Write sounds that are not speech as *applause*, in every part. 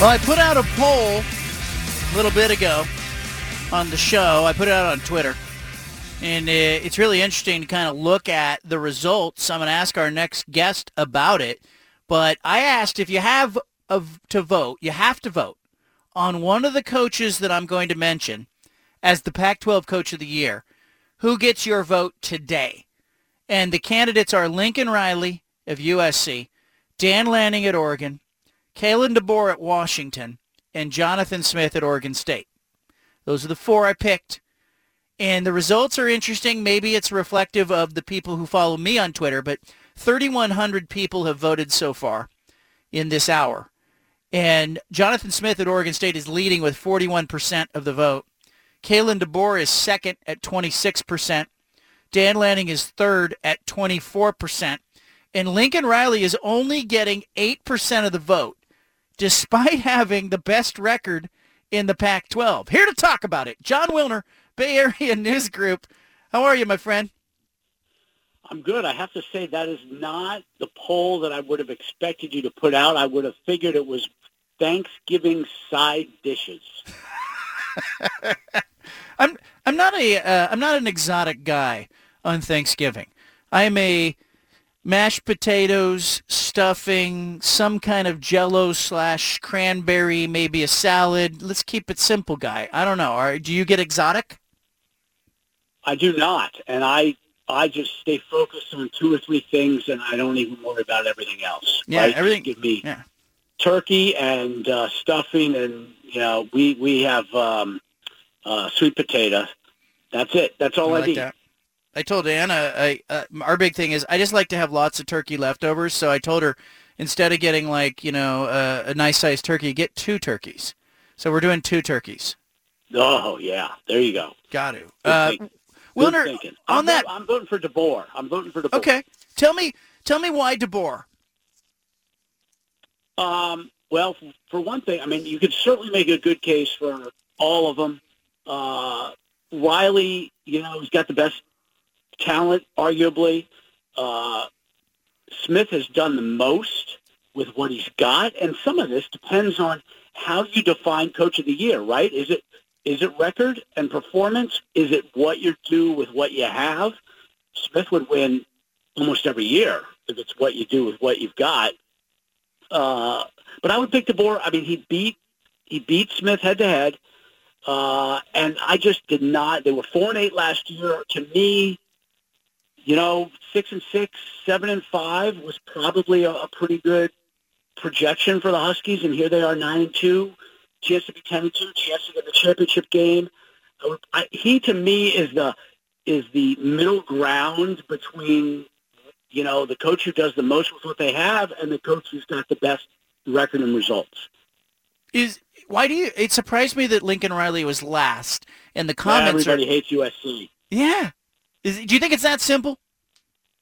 Well, I put out a poll a little bit ago on the show. I put it out on Twitter. And uh, it's really interesting to kind of look at the results. I'm going to ask our next guest about it. But I asked if you have of, to vote, you have to vote on one of the coaches that I'm going to mention as the Pac-12 Coach of the Year. Who gets your vote today? And the candidates are Lincoln Riley of USC, Dan Lanning at Oregon, Kalen DeBoer at Washington, and Jonathan Smith at Oregon State. Those are the four I picked. And the results are interesting. Maybe it's reflective of the people who follow me on Twitter, but 3,100 people have voted so far in this hour. And Jonathan Smith at Oregon State is leading with 41% of the vote. Kalen DeBoer is second at 26%. Dan Lanning is third at 24%. And Lincoln Riley is only getting 8% of the vote despite *laughs* having the best record in the Pac-12. Here to talk about it, Jon Wilner, Bay Area *laughs* News Group. How are you, my friend? I'm good. I have to say that is not the poll that I would have expected you to put out. I would have figured it was Thanksgiving side dishes. *laughs* I'm I'm not a uh, I'm not an exotic guy on Thanksgiving. I am a mashed potatoes, stuffing, some kind of jello slash cranberry, maybe a salad. Let's keep it simple, guy. I don't know. Are, do you get exotic? I do not, and I I just stay focused on two or three things, and I don't even worry about everything else. Yeah, right? everything. Just give me Yeah. turkey and uh, stuffing, and you know we we have um, uh, sweet potato. That's it. That's all I, I like need. that. I told Anna, I, uh, our big thing is I just like to have lots of turkey leftovers. So I told her instead of getting like you know uh, a nice sized turkey, get two turkeys. So we're doing two turkeys. Oh yeah, there you go. Got to. Uh, Wilner, thinking. on I'm that. vo- I'm voting for DeBoer. I'm voting for DeBoer. Okay, tell me, tell me why DeBoer. Um, well, for one thing, I mean, you could certainly make a good case for all of them. Uh, Riley, you know, he's got the best talent, arguably. Uh, Smith has done the most with what he's got, and some of this depends on how you define Coach of the Year, right? Is it is it record and performance? Is it what you do with what you have? Smith would win almost every year if it's what you do with what you've got. Uh, but I would pick DeBoer. I mean, he beat he beat Smith head to head, uh, and I just did not. They were four and eight last year. To me, you know, six and six, seven and five was probably a, a pretty good projection for the Huskies, and here they are nine and two, chance to be ten and two, chance to get the championship game. I, I, he to me is the is the middle ground between you know the coach who does the most with what they have and the coach who's got the best record and results. Is why do you? It surprised me that Lincoln Riley was last, and the comments Everybody are. hates USC. Yeah. Is, do you think it's that simple?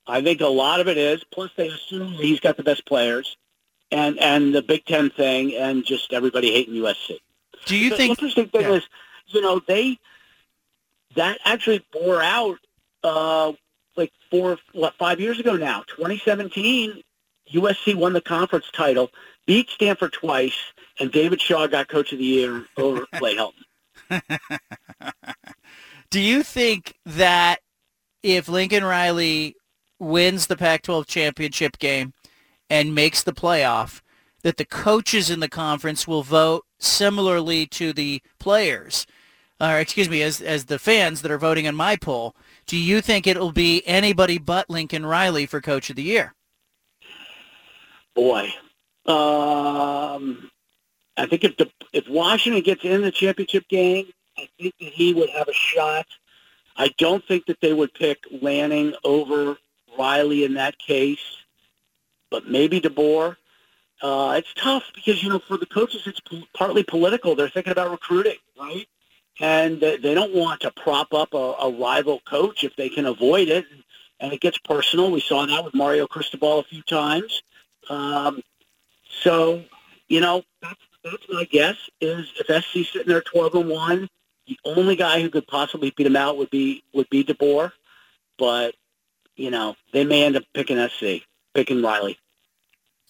I think a lot of it is. Plus, they assume he's got the best players, and and the Big Ten thing, and just everybody hating USC. Do you think the think? interesting thing yeah. is, you know, they that actually bore out uh, like four, what, five years ago now. 2017, USC won the conference title, beat Stanford twice, and David Shaw got Coach of the Year over *laughs* Clay Helton. Do you think that if Lincoln Riley wins the Pac-12 championship game and makes the playoff, that the coaches in the conference will vote similarly to the players, or excuse me, as as the fans that are voting in my poll? Do you think it'll be anybody but Lincoln Riley for Coach of the Year? Boy, um, I think if the, if Washington gets in the championship game, I think that he would have a shot. I don't think that they would pick Lanning over Riley in that case, but maybe DeBoer. uh, it's tough because you know for the coaches it's p- partly political. They're thinking about recruiting, right? And they, they don't want to prop up a, a rival coach if they can avoid it. And it gets personal. We saw that with Mario Cristobal a few times. Um, so, you know, that's, that's my guess is if SC sitting there 12 and 1, the only guy who could possibly beat him out would be would be DeBoer. But, you know, they may end up picking SC, picking Riley.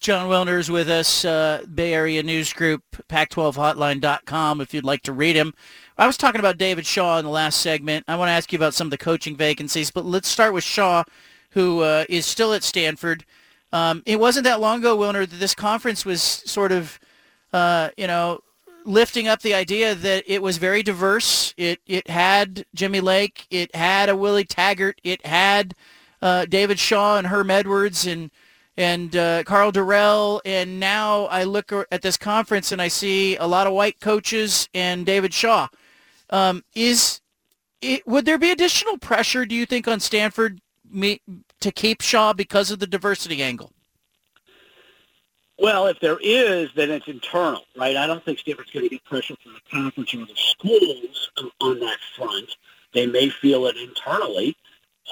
Jon Wilner is with us, uh, Bay Area News Group, Pac12Hotline.com if you'd like to read him. I was talking about David Shaw in the last segment. I want to ask you about some of the coaching vacancies, but let's start with Shaw, who uh, is still at Stanford. Um, it wasn't that long ago, Wilner, that this conference was sort of, uh, you know, lifting up the idea that it was very diverse. It it had Jimmy Lake, it had a Willie Taggart, it had uh, David Shaw and Herm Edwards and and uh, Karl Dorrell. And now I look at this conference and I see a lot of white coaches and David Shaw. Um, is it, would there be additional pressure, do you think, on Stanford me, to keep Shaw because of the diversity angle? Well, if there is, then it's internal, right? I don't think Stanford's going to get pressure from the conference or the schools on that front. They may feel it internally.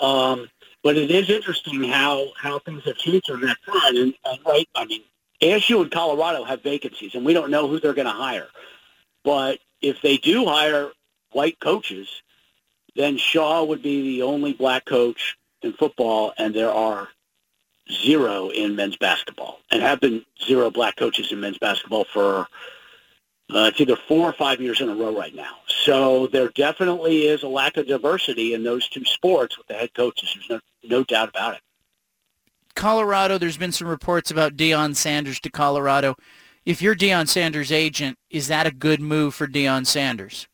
Um, but it is interesting how, how things have changed on that front. And, and right, I mean, ASU and Colorado have vacancies, and we don't know who they're going to hire. But if they do hire white coaches, then Shaw would be the only black coach in football, and there are zero in men's basketball, and have been zero black coaches in men's basketball for uh, it's either four or five years in a row right now. So there definitely is a lack of diversity in those two sports with the head coaches. There's no, no doubt about it. Colorado, there's been some reports about Deion Sanders to Colorado. If you're Deion Sanders' agent, is that a good move for Deion Sanders?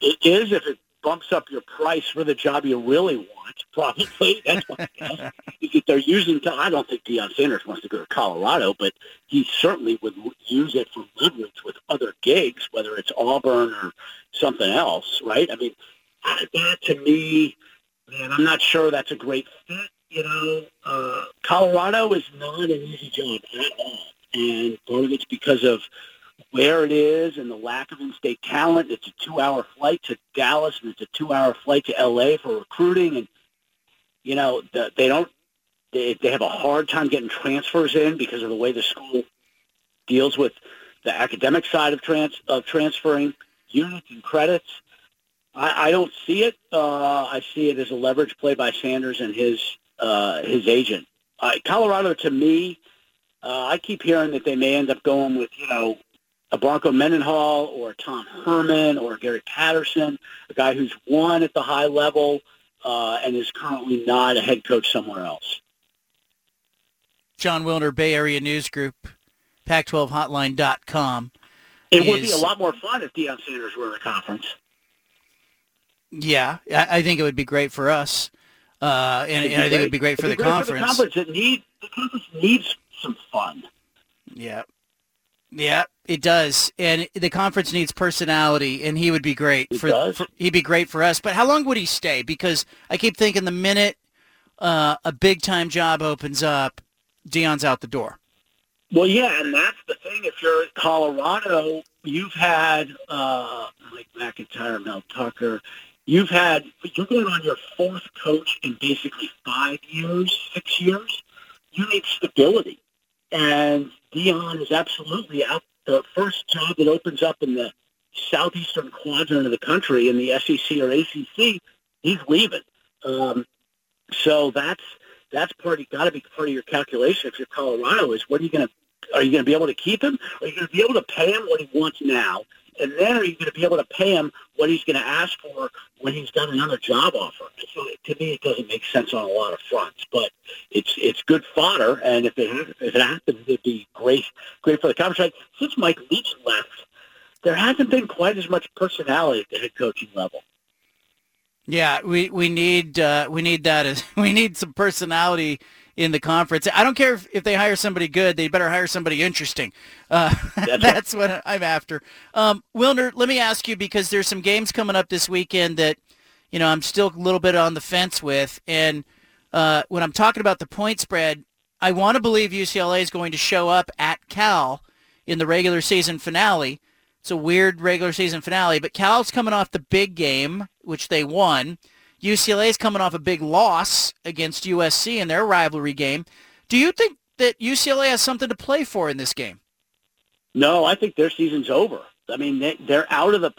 It is if it bumps up your price for the job you really want. Probably that's what if they're using. I don't think Deion Sanders wants to go to Colorado, but he certainly would use it for leverage with other gigs, whether it's Auburn or something else, right? I mean, that to me, man, I'm not sure that's a great fit. You know, uh, Colorado is not an easy job at all, and part of it's because of where it is and the lack of in-state talent. It's a two-hour flight to Dallas and it's a two-hour flight to L.A. for recruiting. And, you know, the, they don't, they, they have a hard time getting transfers in because of the way the school deals with the academic side of, trans, of transferring units and credits. I, I don't see it. Uh, I see it as a leverage play by Sanders and his, uh, his agent. Uh, Colorado, to me, uh, I keep hearing that they may end up going with, you know, a Bronco Mendenhall or Tom Herman or Gary Patterson, a guy who's won at the high level uh, and is currently not a head coach somewhere else. Jon Wilner, Bay Area News Group, Pac12Hotline.com. It is, would be a lot more fun if Deion Sanders were in the conference. Yeah, I, I think it would be great for us, uh, and, and I think it would be great for the great conference. For the conference, it need, the conference needs some fun. Yeah, yeah, it does, and the conference needs personality, and he would be great it for, does. for. He'd be great for us. But how long would he stay? Because I keep thinking the minute uh, a big time job opens up, Deion's out the door. Well, yeah, and that's the thing. If you're at Colorado, you've had uh, Mike MacIntyre, Mel Tucker. You've had you're going on your fourth coach in basically five years, six years. You need stability, and Deion is absolutely out. The first job that opens up in the southeastern quadrant of the country in the SEC or ACC, he's leaving. Um, so that's that's part. Got to be part of your calculation if you're Colorado. Is what are you going to are you going to be able to keep him? Are you going to be able to pay him what he wants now? And then are you going to be able to pay him what he's going to ask for when he's done another job offer? So to me, it doesn't make sense on a lot of fronts, but it's it's good fodder. And if it if it happens, it'd be great great for the conference. Since Mike Leach left, there hasn't been quite as much personality at the head coaching level. Yeah, we we need uh, we need that as *laughs* we need some personality in the conference. I don't care if, if they hire somebody good; they better hire somebody interesting. Uh, *laughs* that's, that's what I'm after. Um, Wilner, let me ask you because there's some games coming up this weekend that you know I'm still a little bit on the fence with, and uh, when I'm talking about the point spread, I want to believe UCLA is going to show up at Cal in the regular season finale. It's a weird regular season finale, but Cal's coming off the big game, which they won. UCLA is coming off a big loss against USC in their rivalry game. Do you think that UCLA has something to play for in this game? No, I think their season's over. I mean, they, they're out of the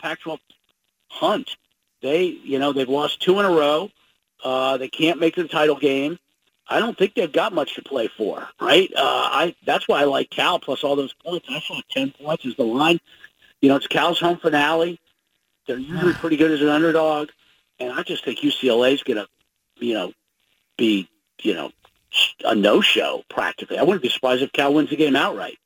Pac-12 hunt. They, you know, they've lost two in a row. Uh, they can't make the title game. I don't think they've got much to play for, right? Uh, I that's why I like Cal plus all those points. I saw ten points as the line. You know, it's Cal's home finale. They're usually *sighs* pretty good as an underdog, and I just think UCLA is going to, you know, be you know a no-show practically. I wouldn't be surprised if Cal wins the game outright.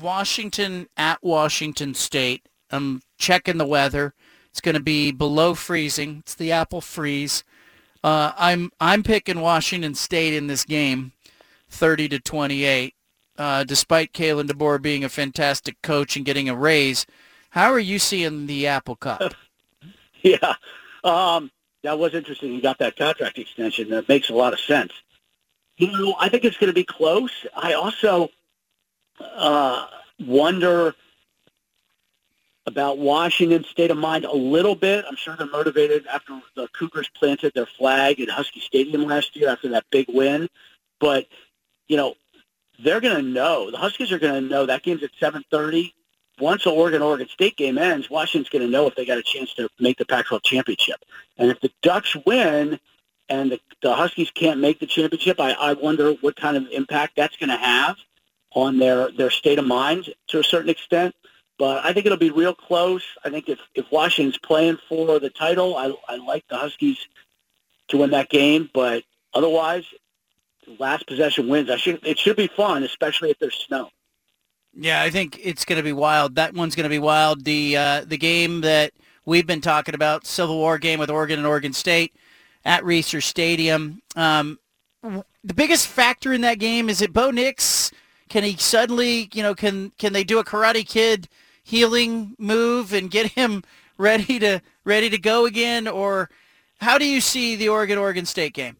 Washington at Washington State. I'm checking the weather. It's going to be below freezing. It's the Apple freeze. Uh, I'm I'm picking Washington State in this game, 30 to 28. Uh, despite Kalen DeBoer being a fantastic coach and getting a raise, how are you seeing the Apple Cup? *laughs* yeah, um, that was interesting. You got that contract extension. That makes a lot of sense. You know, I think it's going to be close. I also uh, wonder about Washington's state of mind a little bit. I'm sure they're motivated after the Cougars planted their flag at Husky Stadium last year after that big win. But, you know, they're going to know. The Huskies are going to know that game's at 7.30. Once the Oregon-Oregon State game ends, Washington's going to know if they got a chance to make the Pac-12 championship. And if the Ducks win and the, the Huskies can't make the championship, I, I wonder what kind of impact that's going to have on their, their state of mind to a certain extent. But I think it'll be real close. I think if, if Washington's playing for the title, I, I like the Huskies to win that game. But otherwise, last possession wins. I should it should be fun, especially if there's snow. Yeah, I think it's going to be wild. That one's going to be wild. The uh, the game that we've been talking about, Civil War game with Oregon and Oregon State at Reser Stadium. Um, the biggest factor in that game is it Bo Nix. Can he suddenly, you know, can can they do a Karate Kid healing move and get him *laughs* ready to ready to go again? Or how do you see the Oregon Oregon State game?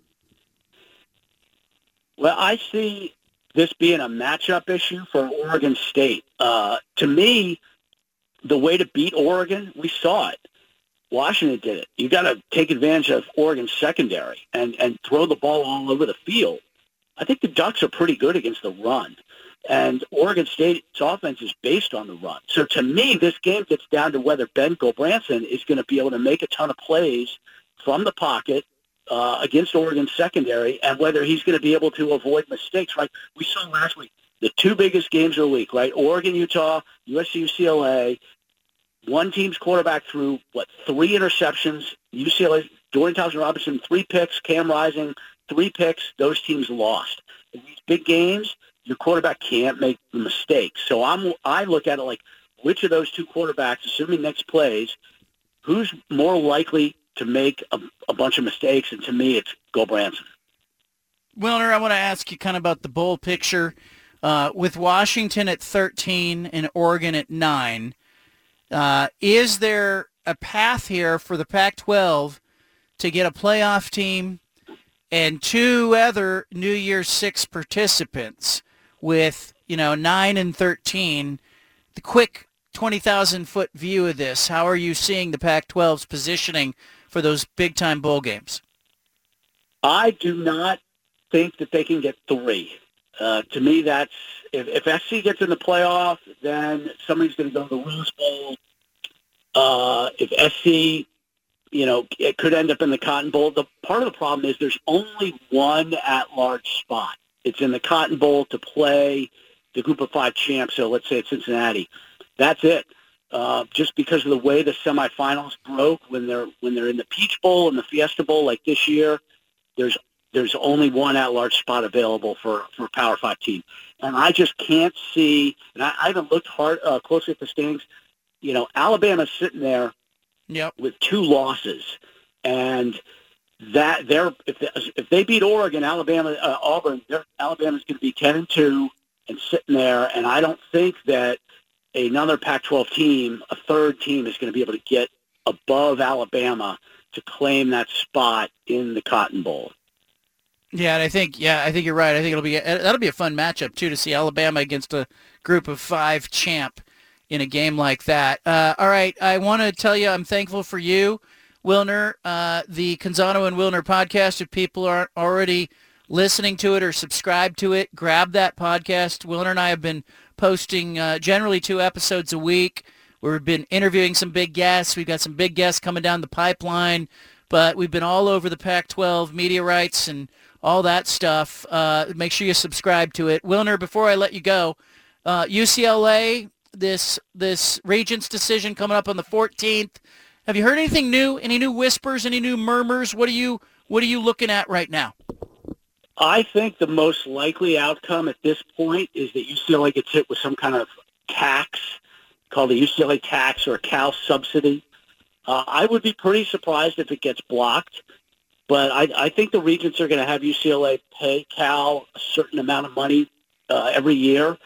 Well, I see this being a matchup issue for Oregon State. Uh, to me, the way to beat Oregon, we saw it. Washington did it. You got to take advantage of Oregon's secondary and, and throw the ball all over the field. I think the Ducks are pretty good against the run. And Oregon State's offense is based on the run. So to me, this game gets down to whether Ben Gulbranson is going to be able to make a ton of plays from the pocket uh, against Oregon's secondary and whether he's going to be able to avoid mistakes, right? We saw last week the two biggest games of the week, right? Oregon, Utah, USC, UCLA. One team's quarterback threw, what, three interceptions. UCLA, Dorian Thompson Robinson, three picks. Cam Rising, three picks. Those teams lost. In these big games, your quarterback can't make the mistakes. So I'm I look at it like which of those two quarterbacks, assuming Nix plays, who's more likely to make a, a bunch of mistakes? And to me, it's Gulbranson. Wilner, I want to ask you kind of about the bowl picture. Uh, with Washington at 13 and Oregon at 9, uh, is there a path here for the Pac-12 to get a playoff team and two other New Year's Six participants? with, you know, 9 and 13, the quick 20,000 foot view of this, how are you seeing the Pac-12's positioning for those big time bowl games? I do not think that they can get three. Uh, to me, that's if, if SC gets in the playoff, then somebody's going to go to the Rose Bowl. Uh, if SC, you know, it could end up in the Cotton Bowl. The part of the problem is there's only one at-large spot. It's in the Cotton Bowl to play the Group of Five champs. So let's say it's Cincinnati. That's it. Uh, just because of the way the semifinals broke when they're when they're in the Peach Bowl and the Fiesta Bowl like this year, there's there's only one at-large spot available for for a Power Five team, and I just can't see. And I, I haven't looked hard uh, closely at the standings. You know, Alabama's sitting there yep. with two losses, and that they're if they, if they beat Oregon, Alabama, uh, Auburn, Alabama's going to be ten and two and sitting there. And I don't think that another Pac-12 team, a third team, is going to be able to get above Alabama to claim that spot in the Cotton Bowl. Yeah, and I think yeah, I think you're right. I think it'll be that'll be a fun matchup too to see Alabama against a group of five champ in a game like that. Uh, all right, I want to tell you I'm thankful for you, Wilner. Uh, the Canzano and Wilner podcast. If people aren't already listening to it or subscribe to it, grab that podcast. Wilner and I have been posting uh, generally two episodes a week. We've been interviewing some big guests. We've got some big guests coming down the pipeline, but we've been all over the Pac-12 media rights and all that stuff. Uh, make sure you subscribe to it. Wilner, before I let you go, uh, UCLA, this this Regents decision coming up on the 14th. Have you heard anything new? Any new whispers? Any new murmurs? What are you What are you looking at right now? I think the most likely outcome at this point is that UCLA gets hit with some kind of tax called the UCLA tax or a Cal subsidy. Uh, I would be pretty surprised if it gets blocked, but I, I think the regents are going to have UCLA pay Cal a certain amount of money uh, every year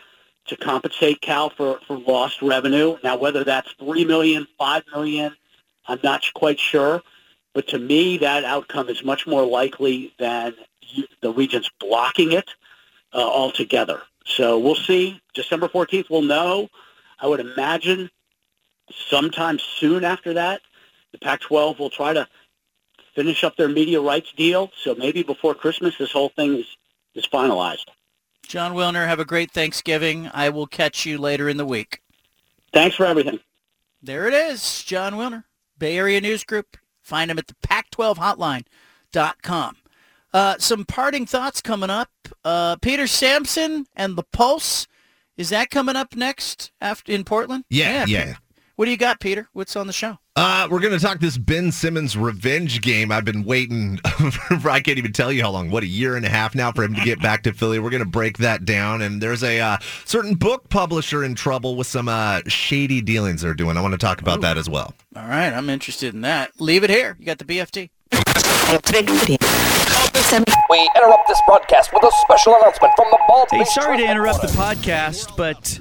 to compensate Cal for, for lost revenue. Now, whether that's three million, five million, I'm not quite sure. But to me, that outcome is much more likely than the regents blocking it uh, altogether. So we'll see. December 14th, we'll know. I would imagine sometime soon after that, the Pac-12 will try to finish up their media rights deal. So maybe before Christmas, this whole thing is, is finalized. Jon Wilner, have a great Thanksgiving. I will catch you later in the week. Thanks for everything. There it is, Jon Wilner, Bay Area News Group. Find him at the Pac12hotline.com. Uh, some parting thoughts coming up. Uh, Peter Sampson and the Pulse is that coming up next after in Portland? Yeah, yeah. yeah. What do you got, Peter? What's on the show? Uh, we're going to talk this Ben Simmons revenge game. I've been waiting for, *laughs* I can't even tell you how long, what, a year and a half now for him to get back to Philly. We're going to break that down. And there's a uh, certain book publisher in trouble with some uh, shady dealings they're doing. I want to talk about Ooh. that as well. All right. I'm interested in that. Leave it here. You got the BFT. We interrupt this broadcast with a special announcement from the Bald Hey, sorry to interrupt the podcast, but